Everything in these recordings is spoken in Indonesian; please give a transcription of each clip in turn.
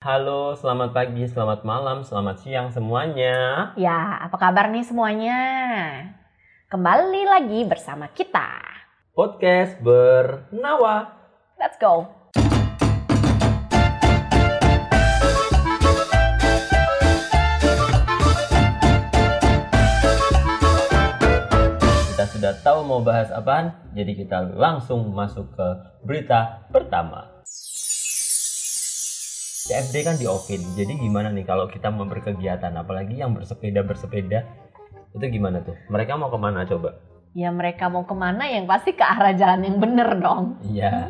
Halo, selamat pagi, selamat malam, selamat siang semuanya. Ya, apa kabar nih semuanya? Kembali lagi bersama kita. Podcast bernawa. Let's go. Kita sudah tahu mau bahas apaan, jadi kita langsung masuk ke berita pertama. CFD kan di Ovin, jadi gimana nih kalau kita mau berkegiatan, apalagi yang bersepeda-bersepeda, itu gimana tuh? Mereka mau ke mana coba? Ya mereka mau ke mana yang pasti ke arah jalan yang bener dong. Iya,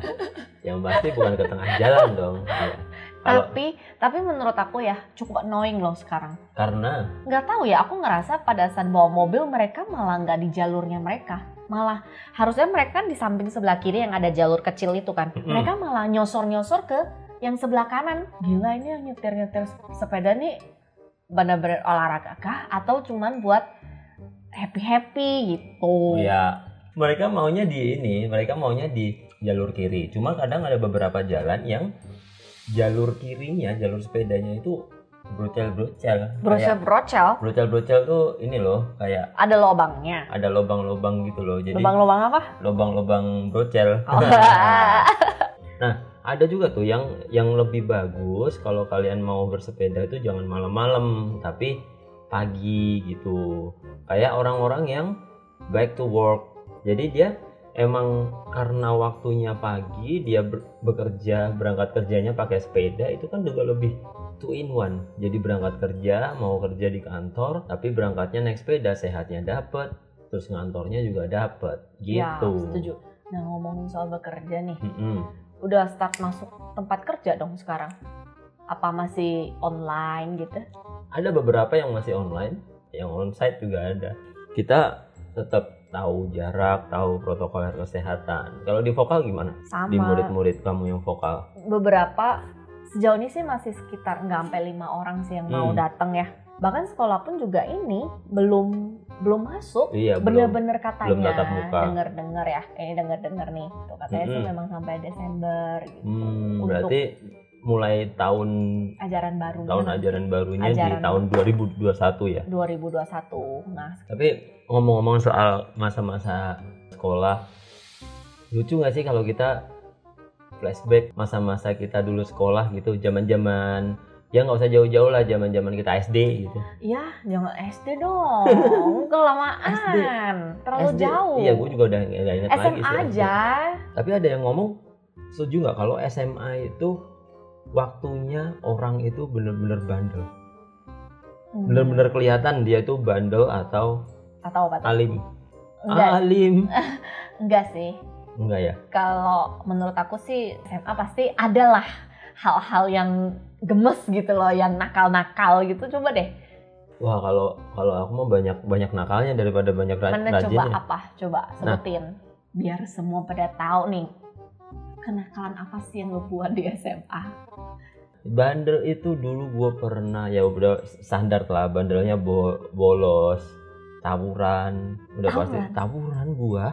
yang pasti bukan ke tengah jalan dong. Iya. Kalau Tapi, tapi menurut aku ya cukup annoying loh sekarang. karena Nggak tahu ya, aku ngerasa pada saat bawa mobil mereka malah nggak di jalurnya mereka. Malah harusnya mereka kan di samping sebelah kiri yang ada jalur kecil itu kan. Mereka malah nyosor-nyosor ke yang sebelah kanan. Gila ini yang nyetir-nyetir sepeda nih benar-benar olahraga kah? Atau cuman buat happy-happy gitu. Ya, mereka maunya di ini, mereka maunya di jalur kiri. Cuma kadang ada beberapa jalan yang jalur kirinya, jalur sepedanya itu brocel-brocel. Brocel Kayak brocel brocel-brocel tuh ini loh, kayak ada lobangnya. ada lobang-lobang gitu loh. Jadi Lobang-lobang apa? lobang-lobang brocel. Oh. ada juga tuh yang yang lebih bagus kalau kalian mau bersepeda itu jangan malam-malam, tapi pagi gitu. Kayak orang-orang yang back to work. Jadi dia emang karena waktunya pagi dia bekerja berangkat kerjanya pakai sepeda itu kan juga lebih two in one jadi berangkat kerja mau kerja di kantor tapi berangkatnya naik sepeda sehatnya dapet terus ngantornya juga dapet Ya, gitu setuju. Nah, ngomongin soal bekerja nih. Mm-mm. Udah start masuk tempat kerja dong sekarang. Apa masih online gitu? ada beberapa yang masih online yang onsite juga ada kita tetap tahu jarak tahu protokol kesehatan kalau di vokal gimana Sama. di murid-murid kamu yang vokal beberapa sejauh ini sih masih sekitar nggak sampai lima orang sih yang mau Hmm. datang ya bahkan sekolah pun juga ini belum belum masuk iya belum. bener-bener katanya denger-denger ya ini denger-denger nih tuh katanya sih Mm-mm. memang sampai Desember gitu. Hmm, Untuk berarti mulai tahun ajaran baru tahun ajaran barunya di Ajaran. tahun 2021 ya? 2021 nah tapi ngomong-ngomong soal masa-masa sekolah lucu nggak sih kalau kita flashback masa-masa kita dulu sekolah gitu zaman-zaman ya nggak usah jauh-jauh lah zaman-zaman kita SD gitu. Ya jangan SD dong. Kelamaan. Terlalu SD, jauh. Iya gue juga udah nggak ingat lagi SMA sih SD. aja. Tapi ada yang ngomong setuju nggak kalau SMA itu waktunya orang itu bener-bener bandel? Hmm. bener-bener kelihatan dia itu bandel atau atau apa? alim? Enggak. Alim. Enggak sih. Enggak ya? Kalau menurut aku sih SMA pasti adalah hal-hal yang gemes gitu loh, yang nakal-nakal gitu. Coba deh, Wah kalau kalau aku mah banyak banyak nakalnya daripada banyak ra- mana coba rajinnya. apa? Coba Nah. sebutin, biar semua pada tahu nih kenakalan apa sih yang lo buat di SMA? Bandel itu dulu gue pernah ya udah standar lah bandelnya bo- bolos, tawuran, udah pasti Tawuran? gua,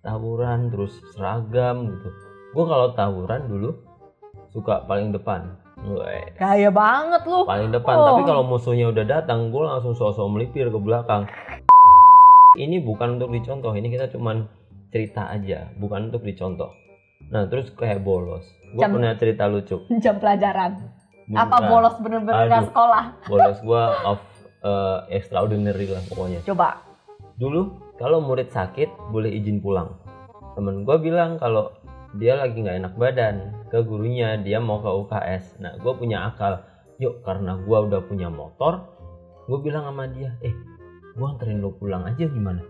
tawuran terus seragam gitu. Gue kalau tawuran dulu suka paling depan, Weh, Gaya banget lu. paling depan. Oh. Tapi kalau musuhnya udah datang, gue langsung sosok melipir ke belakang. Ini bukan untuk dicontoh, ini kita cuman cerita aja, bukan untuk dicontoh. Nah terus kayak bolos, gue punya cerita lucu. Jam pelajaran. Apa bolos bener-bener Aduh. sekolah? bolos gua of uh, extraordinary lah pokoknya Coba. dulu kalau murid sakit boleh izin pulang temen gua bilang kalau dia lagi nggak enak badan. Ke gurunya dia mau ke UKS nah gua punya akal. Yuk karena gua udah punya motor gue bilang sama dia eh gua anterin lo pulang aja gimana?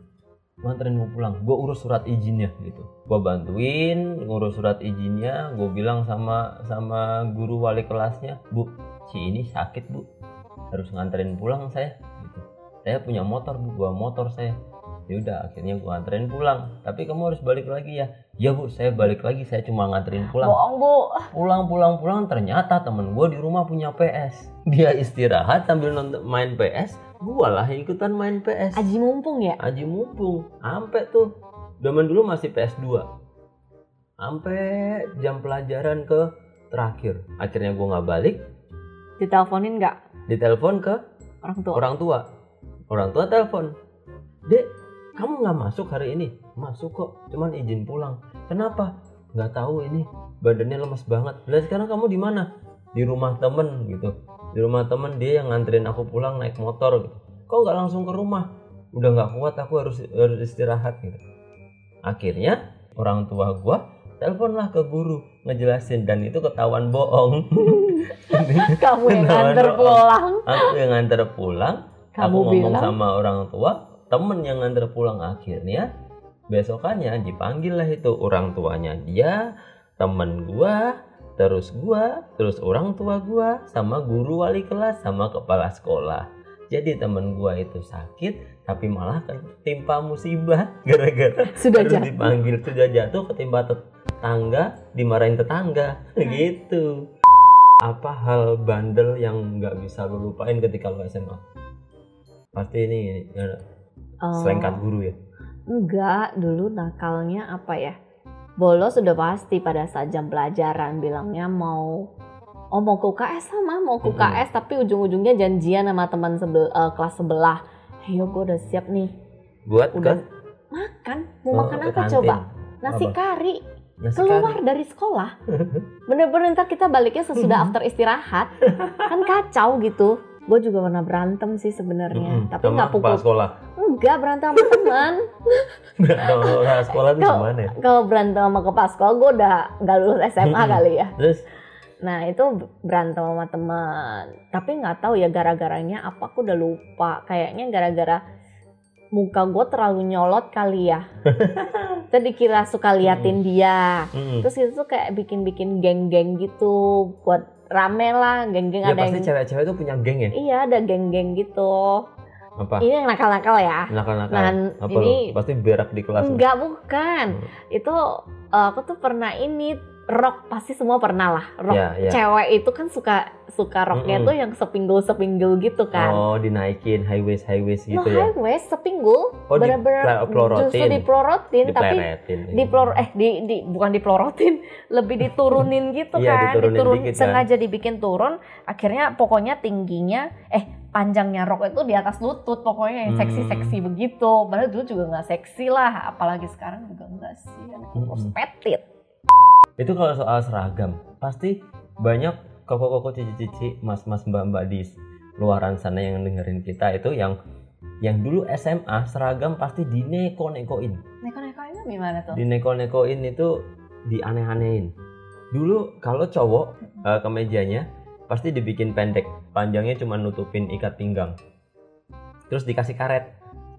Gua anterin lo pulang. Gua urus surat izinnya gitu. Gua bantuin ngurus surat izinnya. Gue bilang sama sama guru wali kelasnya bu si ini sakit bu. Harus nganterin pulang saya gitu. Saya punya motor bu. Bawa motor saya. Ya udah akhirnya gua anterin pulang. Tapi kamu harus balik lagi ya ya bu saya balik lagi saya cuma nganterin pulang. Bohong bu. pulang pulang pulang ternyata temen gue di rumah punya PS dia istirahat sambil nonton main PS gua lah ikutan main PS Aji mumpung ya. Aji mumpung sampai tuh. Zaman dulu masih PS2 sampai jam pelajaran ke terakhir. Akhirnya gua nggak balik. Diteleponin nggak? Ditelepon ke orang tua? orang tua. Orang tua telepon. Dek kamu nggak masuk hari ini masuk kok cuman izin pulang. Kenapa? Nggak tahu ini. Badannya lemas banget. Lah sekarang kamu di mana? Di rumah temen gitu. Di rumah temen dia yang nganterin aku pulang naik motor gitu. Kok nggak langsung ke rumah? Udah nggak kuat aku harus harus istirahat gitu. Akhirnya orang tua gua teleponlah ke guru ngejelasin. Dan itu ketahuan bohong. Kamu yang doang. pulang. aku yang nganter pulang. Kamu aku ngomong bilang? sama orang tua temen yang nganter pulang. Akhirnya besokannya dipanggil lah itu orang tuanya dia temen gua terus gua terus orang tua gua sama guru wali kelas sama kepala sekolah. Jadi temen gua itu sakit tapi malah ketimpa musibah gara-gara sudah jatuh. dipanggil. Sudah jatuh ketimpa tetangga dimarahin tetangga. Hmm. gitu. Apa hal bandel yang nggak bisa lu lupain ketika lu SMA pasti ini ya, Oh, selengkat guru ya Enggak, dulu nakalnya apa ya? Bolos sudah pasti pada saat jam pelajaran bilangnya mau oh mau ke UKS sama mau ke. UKS tapi ujung-ujungnya janjian sama teman sebel, eh, kelas sebelah. Ayo gue udah siap nih buat Udah. ke makan. Mau oh, makan apa kantin. coba? Nasi Apa? kari. Nasi Keluar kari. dari sekolah. Bener-bener ntar kita baliknya sesudah after istirahat. kan kacau gitu. Gue juga pernah berantem sih sebenarnya, Mm-mm. tapi nggak pukul. sekolah? Enggak berantem sama teman. kalau sekolah tuh Kalau- gimana ya? kalau berantem sama kepala sekolah gue udah nggak lulus SMA kali ya. Terus? Nah itu berantem sama teman. Tapi nggak tahu ya gara-garanya apa aku udah lupa. Kayaknya gara-gara muka gue terlalu nyolot kali ya. Tadi kira suka liatin dia. Mm, terus itu tuh kayak bikin-bikin geng-geng gitu buat rame lah geng-geng ya ada pasti yang cewek-cewek itu punya geng ya iya ada geng-geng gitu apa ini yang nakal-nakal ya nakal-nakal nah apa ini lu? pasti berak di kelas. Enggak, bukan. Itu uh, aku tuh pernah ini rok pasti semua pernah lah. Rok ya, ya. cewek itu kan suka suka roknya Mm-mm. tuh yang sepinggul-sepinggul gitu kan. oh dinaikin high waist high waist no gitu ya high waist sepinggul, Oh, bener-bener justru diplorotin tapi dipleretin di eh di, di bukan diplorotin, lebih diturunin gitu Iya, kan. diturunin Diturun dikit kan. sengaja dibikin turun, akhirnya pokoknya tingginya eh panjangnya rok itu di atas lutut, pokoknya yang Hmm. seksi-seksi begitu. Padahal dulu juga nggak seksi lah, apalagi sekarang juga enggak sih. Kan kurus Mm-mm. Itu kalau soal seragam pasti banyak koko-koko cici-cici mas-mas mbak-mbak di luaran sana yang dengerin kita itu yang yang dulu SMA seragam pasti dineko-nekoin. Neko-nekonya gimana tuh? dineko-nekoin itu dianeh-anehin. Dulu kalau cowok eh, kemejanya pasti dibikin pendek panjangnya cuma nutupin ikat pinggang. Terus dikasih karet.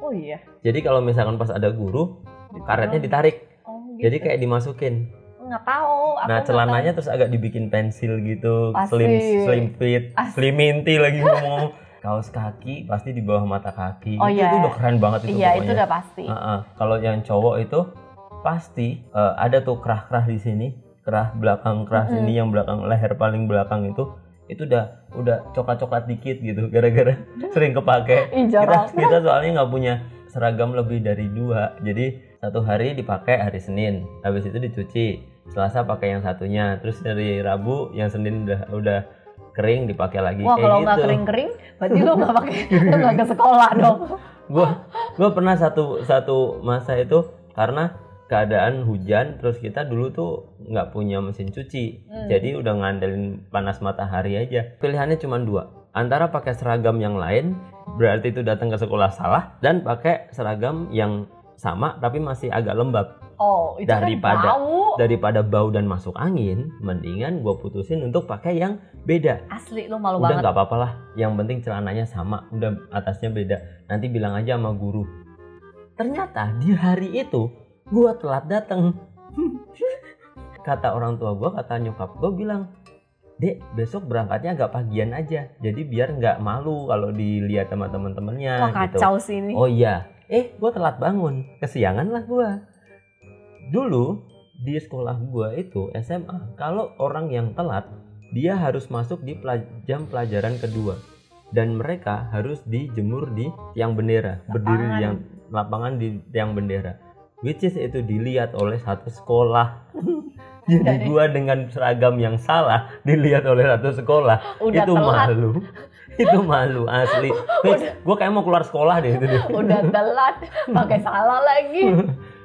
Oh iya. jadi kalau misalkan pas ada guru karetnya ditarik. Oh, gitu. jadi kayak dimasukin nggak tahu. Aku Nah celananya terus agak dibikin pensil gitu, Pasti. slim slim fit, Asik. slim minty lagi ngomong. Kaos kaki pasti di bawah mata kaki. Oh, itu, iya. itu udah keren banget tahu. itu Iya itu pokoknya. udah pasti. Heeh. Kalau yang cowok itu pasti eh, ada tuh kerah-kerah di sini, kerah belakang kerah Mm-mm. sini yang belakang leher paling belakang itu itu udah udah coklat-coklat dikit gitu gara-gara sering kepake. Kita kita soalnya nggak punya seragam lebih dari dua, jadi satu hari dipakai hari Senin, habis itu dicuci. Selasa pakai yang satunya, terus dari Rabu yang Senin udah udah kering dipakai lagi Wah kalau gitu. nggak kering-kering, berarti lu nggak pakai, lu nggak ke sekolah dong. Gua gua pernah satu satu masa itu karena keadaan hujan terus kita dulu tuh nggak punya mesin cuci Hmm. jadi udah ngandelin panas matahari aja pilihannya cuma dua antara pakai seragam yang lain berarti itu datang ke sekolah salah dan pakai seragam yang sama tapi masih agak lembab. Oh itu Daripada- kan bau. daripada bau dan masuk angin mendingan gue putusin untuk pakai yang beda. Asli lu malu udah banget. nggak apa-apa lah. Yang penting celananya sama udah atasnya beda. Nanti bilang aja sama guru. Ternyata di hari itu gua telat datang kata orang tua gua kata nyokap gua bilang dek besok berangkatnya agak pagian aja. Jadi biar nggak malu kalau dilihat sama teman-temannya Wah gitu. kacau sih ini. oh iya eh gua telat bangun kesiangan lah gua dulu di sekolah gua itu SMA kalau orang yang telat dia harus masuk di pela- jam pelajaran kedua dan mereka harus dijemur di tiang bendera berdiri di Lapangan. yang lapangan di tiang bendera which is itu dilihat oleh satu sekolah Jadi gua dengan seragam yang salah dilihat oleh satu sekolah Udah itu telat. malu. Itu malu asli. Gua kayak mau keluar sekolah deh itu deh. udah telat pakai salah lagi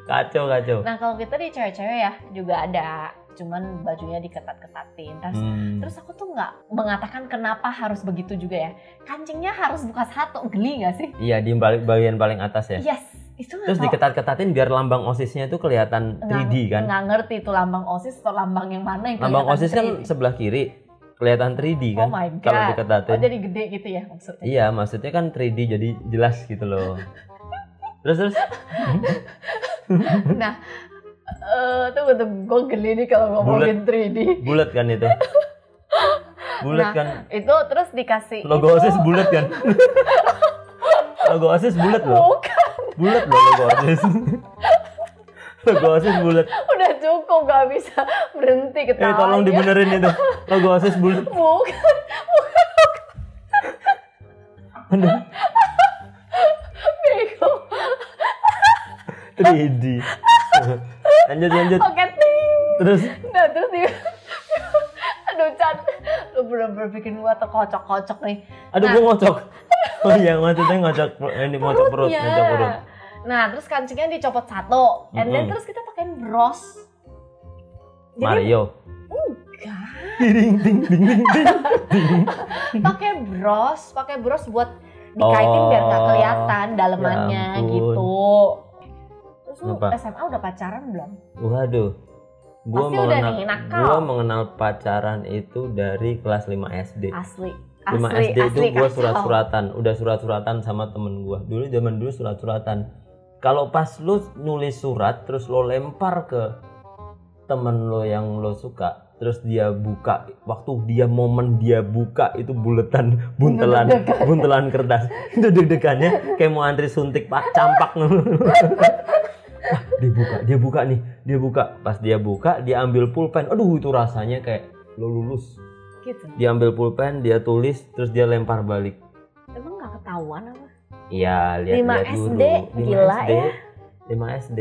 Kacau kacau. nah kalau kita di cewek-cewek ya juga ada cuman bajunya diketat-ketatin terus Hmm. terus aku tuh nggak mengatakan kenapa harus begitu juga ya kancingnya harus buka satu geli nggak sih Iya di balik bagian paling atas ya. yes itu Terus diketat-ketatin biar lambang osisnya itu kelihatan nggak- 3D kan. nggak ngerti itu lambang osis atau lambang yang mana yang Lambang osis kan 3D. sebelah kiri kelihatan 3D oh kan. my Kalau diketatin. oh jadi gede gitu ya maksudnya Iya, maksudnya kan 3D jadi jelas gitu loh. Terus terus nah eh tunggu tuh gue geli nih kalau ngomongin 3D bulat kan itu. Bulat Nah, kan. itu terus dikasih Logo OSIS bulat kan. logo OSIS bulat loh. bukan Bulat loh logo OSIS. logo OSIS bulat. Cukup gak bisa berhenti Eh ketawa tolong dibenerin itu. Logo OSIS bulat. bukan Aduh, bego 3D. lanjut lanjut. oke Terus nah terus dia aduh Chan lu bener-bener bikin gua terkocok-kocok nih aduh Nah. gua ngocok. Oh iya maksudnya ngocok ini ngocok perut, ngocok perut. nah terus kancingnya dicopot satu and then Mm-mm. terus kita pakein bros Jadi- Mario. enggak Ding ding ding ding ding. pakai bros pakai bros buat dikaitin biar nggak Oh, kelihatan dalemannya ya ampun. gitu terus lu? SMA udah pacaran belum Waduh. Gua Pasti udah mengenal nih, nakal. gua mengenal pacaran itu dari kelas 5 SD. asli 5 asli SD itu asli gua kacau. surat-suratan, udah surat-suratan sama temen gua. Dulu zaman dulu surat-suratan. Kalau pas lu nulis surat terus lo lempar ke temen lo yang lo suka, terus dia buka, waktu dia momen dia buka itu buletan buntelan buntelan kertas. Itu deg-degannya kayak mau antri suntik pak campak. Wah, dia buka, dia buka nih, dia buka. Pas dia buka, dia ambil pulpen. Aduh, itu rasanya kayak lo lulus gitu dia ambil pulpen dia tulis terus dia lempar balik emang nggak ketahuan apa iya lihat lihat dulu SD, gila SD, ya. 5 SD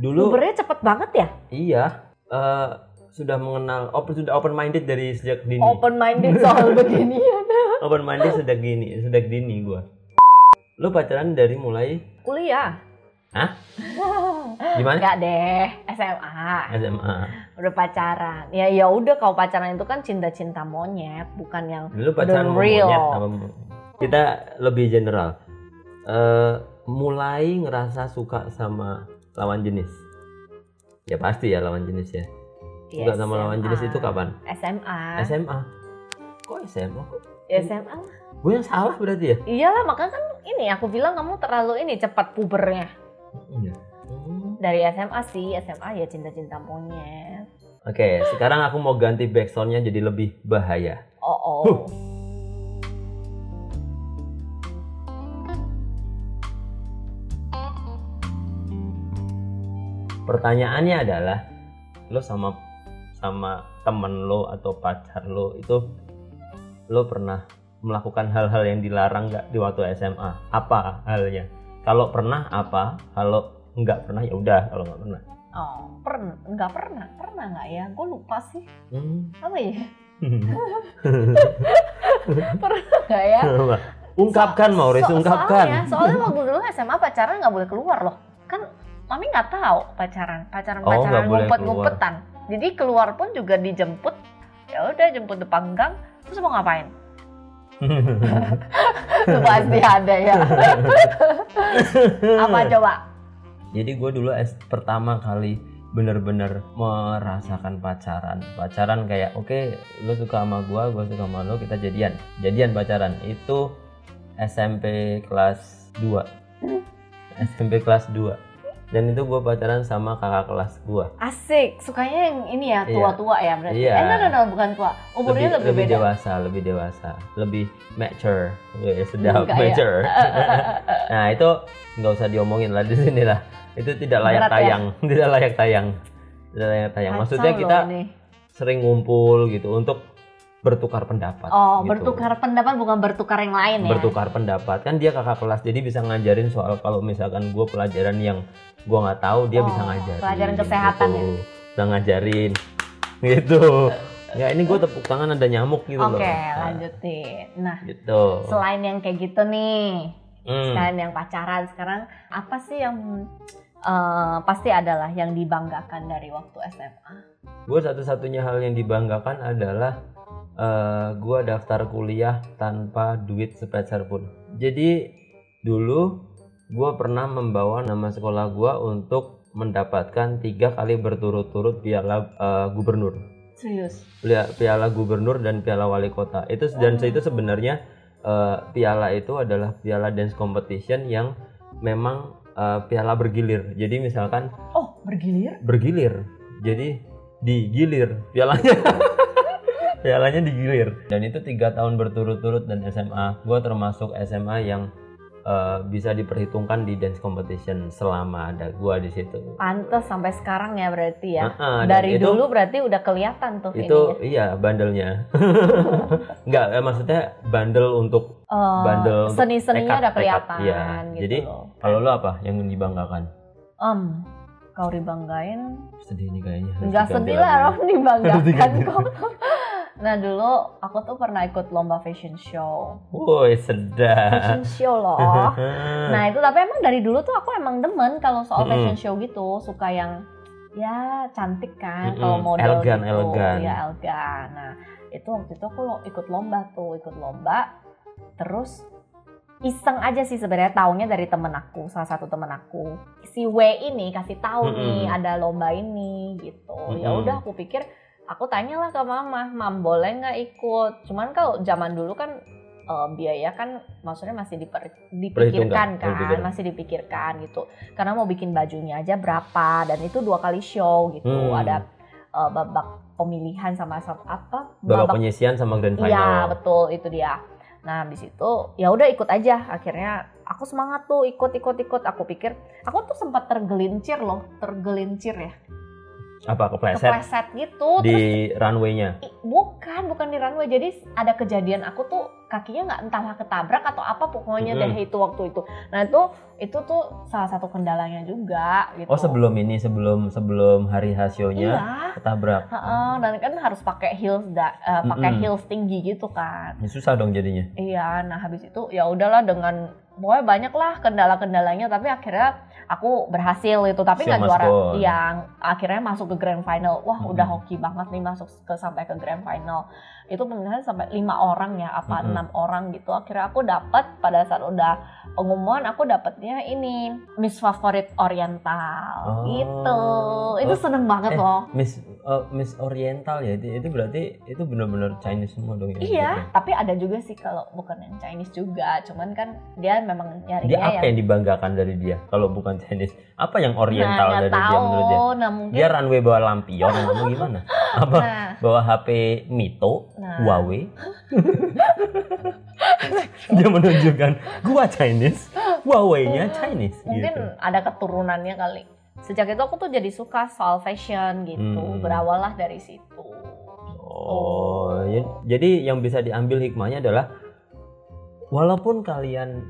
dulu Ubernya cepet banget ya? Iya eh, sudah mengenal open sudah open minded dari sejak dini. Open minded soal beginian open minded sejak dini sejak dini gua. Lu pacaran dari mulai? Kuliah. Hah? gimana? Enggak deh SMA SMA udah pacaran. Ya ya udah kalau pacaran itu kan cinta-cinta monyet bukan yang dulu pacaran The real. monyet apa kita lebih general. Eh, mulai ngerasa suka sama lawan jenis ya pasti ya lawan jenis ya Suka sama lawan jenis itu kapan? SMA SMA. Kok SMA kok? Ya, SMA lah. Gue yang salah berarti ya? iyalah makanya kan ini aku bilang kamu terlalu ini cepat pubernya Iya. Hmm. dari SMA sih SMA ya cinta-cinta monyet Oke, sekarang aku mau ganti backsoundnya jadi lebih bahaya. oh oh Huh. Pertanyaannya adalah, lo sama sama temen lo atau pacar lo itu lo pernah melakukan hal-hal yang dilarang nggak di waktu SMA? Apa halnya? Kalau pernah apa? Kalau nggak pernah ya udah. Kalau nggak pernah, oh pernah nggak pernah pernah nggak ya gue lupa sih hmm. apa ya nggak ya ungkapkan So- Maurice, so- ungkapkan. Soalnya, soalnya waktu dulu SMA pacaran nggak boleh keluar loh. Mami nggak tahu pacaran, pacaran Oh, pacaran ngumpet ngumpetan. Jadi keluar pun juga dijemput. Ya udah jemput depan gang. Terus mau ngapain? Itu pasti ada ya. Apa coba? Jadi gue dulu es- pertama kali bener-bener merasakan pacaran. Pacaran kayak oke lo suka sama gue, gue suka sama lo, kita jadian. Jadian pacaran itu SMP kelas 2. SMP kelas 2. Dan itu gue pacaran sama kakak kelas gue. Asik. Sukanya yang ini ya Iya. tua-tua ya berarti. Iya. Eh, no, no, no, bukan tua. Umurnya lebih, beda. dewasa, lebih dewasa, lebih mature. Ya, sedap Enggak ya. mature. nah itu nggak usah diomongin lah di sini lah. Itu tidak layak Berat ya? tayang, tidak layak tayang, tidak layak tayang. Kacau Maksudnya kita ini. sering ngumpul gitu untuk bertukar pendapat. Oh, gitu. bertukar pendapat bukan bertukar yang lain ya. Bertukar pendapat kan dia kakak kelas jadi bisa ngajarin soal kalau misalkan gue pelajaran yang gue nggak tahu dia Oh, bisa ngajarin. pelajaran kesehatan ya? bisa ngajarin gitu ya ini gue tepuk tangan ada nyamuk gitu Oke, loh Nah, lanjutin. Nah, gitu selain yang kayak gitu nih, Hmm. selain yang pacaran, sekarang apa sih yang eh, pasti adalah yang dibanggakan dari waktu SMA? gue satu-satunya hal yang dibanggakan adalah eh gue daftar kuliah tanpa duit sepeser pun jadi dulu gue pernah membawa nama sekolah gue untuk mendapatkan tiga kali berturut-turut piala eh, gubernur. Serius? Pia- piala gubernur dan piala wali kota. Itu dan Oh. itu sebenarnya eh, piala itu adalah piala dance competition yang memang eh, piala bergilir. Jadi misalkan Oh, bergilir? bergilir. Jadi digilir pialanya. Pialanya digilir. Dan itu tiga tahun berturut-turut dan SMA gue termasuk SMA yang eh, bisa diperhitungkan di dance competition selama ada gue di situ Pantes sampai sekarang ya berarti ya. Ah, dan Dari itu- dulu berarti udah kelihatan tuh itu ininya. iya bandelnya nggak eh, maksudnya bandel untuk Eh, bandel seni-seninya udah tekad, kelihatan iya. gitu Jadi, loh. kalau lo apa yang dibanggakan Em, kau dibanggain sedih nih kayaknya Enggak sedih lah orang dibanggakan kok. Nah dulu aku tuh pernah ikut lomba fashion show. woi sedap Fashion show loh. Nah itu tapi emang dari dulu tuh aku emang demen kalau soal Mm-mm. fashion show gitu suka yang ya cantik kan Mm-mm. kalau model Elegan, gitu. elegan. Ya elegan. Nah itu waktu itu aku ikut lomba tuh ikut lomba terus iseng aja sih sebenarnya taunya dari temen aku salah satu temen aku si W ini kasih tahu nih Mm-mm. ada lomba ini gitu ya Mm-mm. udah aku pikir aku tanyalah ke mama mam boleh nggak ikut cuman kalau zaman dulu kan eh, biaya kan maksudnya masih diper- dipikirkan kan dipikirkan. masih dipikirkan gitu karena mau bikin bajunya aja berapa dan itu dua kali show gitu Hmm. ada eh, babak pemilihan sama sama apa babak penyisian sama grand Iya final betul itu dia. Nah habis itu ya udah ikut aja. Akhirnya aku semangat tuh ikut ikut ikut. Aku pikir aku tuh sempat tergelincir loh, tergelincir ya, apa kepleset kepleset gitu. Terus di runway-nya bukan bukan di runway. Jadi ada kejadian aku tuh kakinya nggak entahlah ketabrak atau apa pokoknya Mm-mm. deh itu waktu itu. Nah itu itu tuh salah satu kendalanya juga gitu. oh sebelum ini sebelum sebelum hari hasilnya Iya. ketabrak Heeh, dan kan harus pakai heels da, eh, pakai Mm-mm. heels tinggi gitu kan. Ya, susah dong jadinya Iya, nah habis itu ya udahlah dengan pokoknya banyak lah kendala-kendalanya tapi akhirnya aku berhasil itu tapi nggak juara. yang akhirnya masuk ke grand final. Wah Mm-mm. udah hoki banget nih masuk ke sampai ke grand final. Itu pemilihan sampai lima orang ya apa enam orang gitu. Akhirnya aku dapat pada saat udah pengumuman aku dapatnya ini Miss Favorit Oriental. Oh. gitu. Itu Oh. seneng banget Eh, loh. Miss eh, Miss Oriental ya itu, itu berarti itu benar-benar Chinese semua dong ya Iya, gitu. tapi ada juga sih kalau bukan yang Chinese juga, cuman kan dia memang dia nyarinya apa yang yang dibanggakan dari dia? Kalau bukan Chinese apa yang Oriental nah, dari nggak dia menurut dia tahu. Nah, mungkin dia runway bawa lampion atau gimana apa nah, bawa HP Mito nah, Huawei dia menunjukkan gua Chinese Huawei-nya Chinese mungkin gitu. ada keturunannya kali. Sejak itu aku tuh jadi suka soal fashion gitu. Hmm. Berawal lah dari situ. Oh, ya- jadi yang bisa diambil hikmahnya adalah walaupun kalian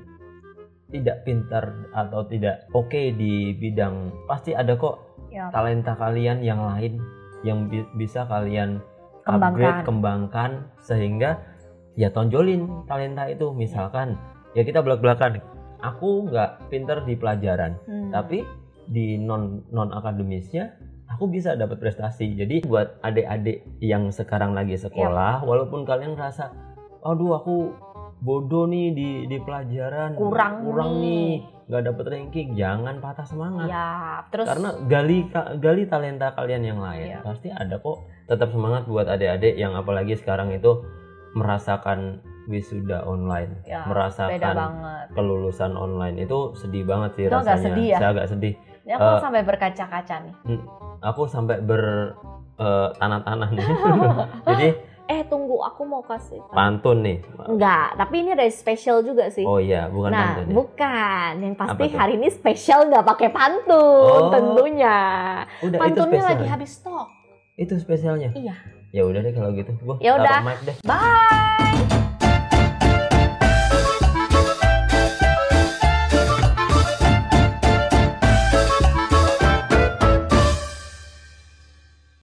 tidak pintar atau tidak oke di bidang pasti ada kok Ya, talenta kalian yang lain yang bi- bisa kalian Kembangkan. upgrade, kembangkan sehingga ya tonjolin talenta itu. Misalkan ya kita belak-belakan aku nggak pinter di pelajaran hmm. tapi di non non akademisnya aku bisa dapat prestasi. Jadi buat adik-adik yang sekarang lagi sekolah walaupun kalian rasa aduh aku bodoh nih di di pelajaran. Kurang kurang nih." nggak dapat ranking. Jangan patah semangat. Ya, terus karena gali gali talenta kalian yang lain. Iya. pasti ada kok. Tetap semangat buat adik-adik yang apalagi sekarang itu merasakan wisuda online. Ya, merasakan kelulusan online. Itu sedih banget sih Itu agak rasanya. sedih ya? saya agak sedih. Ya, aku Eh, sampai berkaca-kaca nih. aku sampai ber eh, tanah-tanah nih. Jadi Eh, tunggu, aku mau kasih. pantun nih Enggak, tapi ini ada spesial juga sih. oh iya bukan nah, pantun ya bukan. Yang pasti hari ini spesial nggak pakai pantun, Oh. tentunya. udah Pantunnya lagi habis stok. itu spesialnya Iya. ya udah deh kalau gitu gua Ya udah. Bye.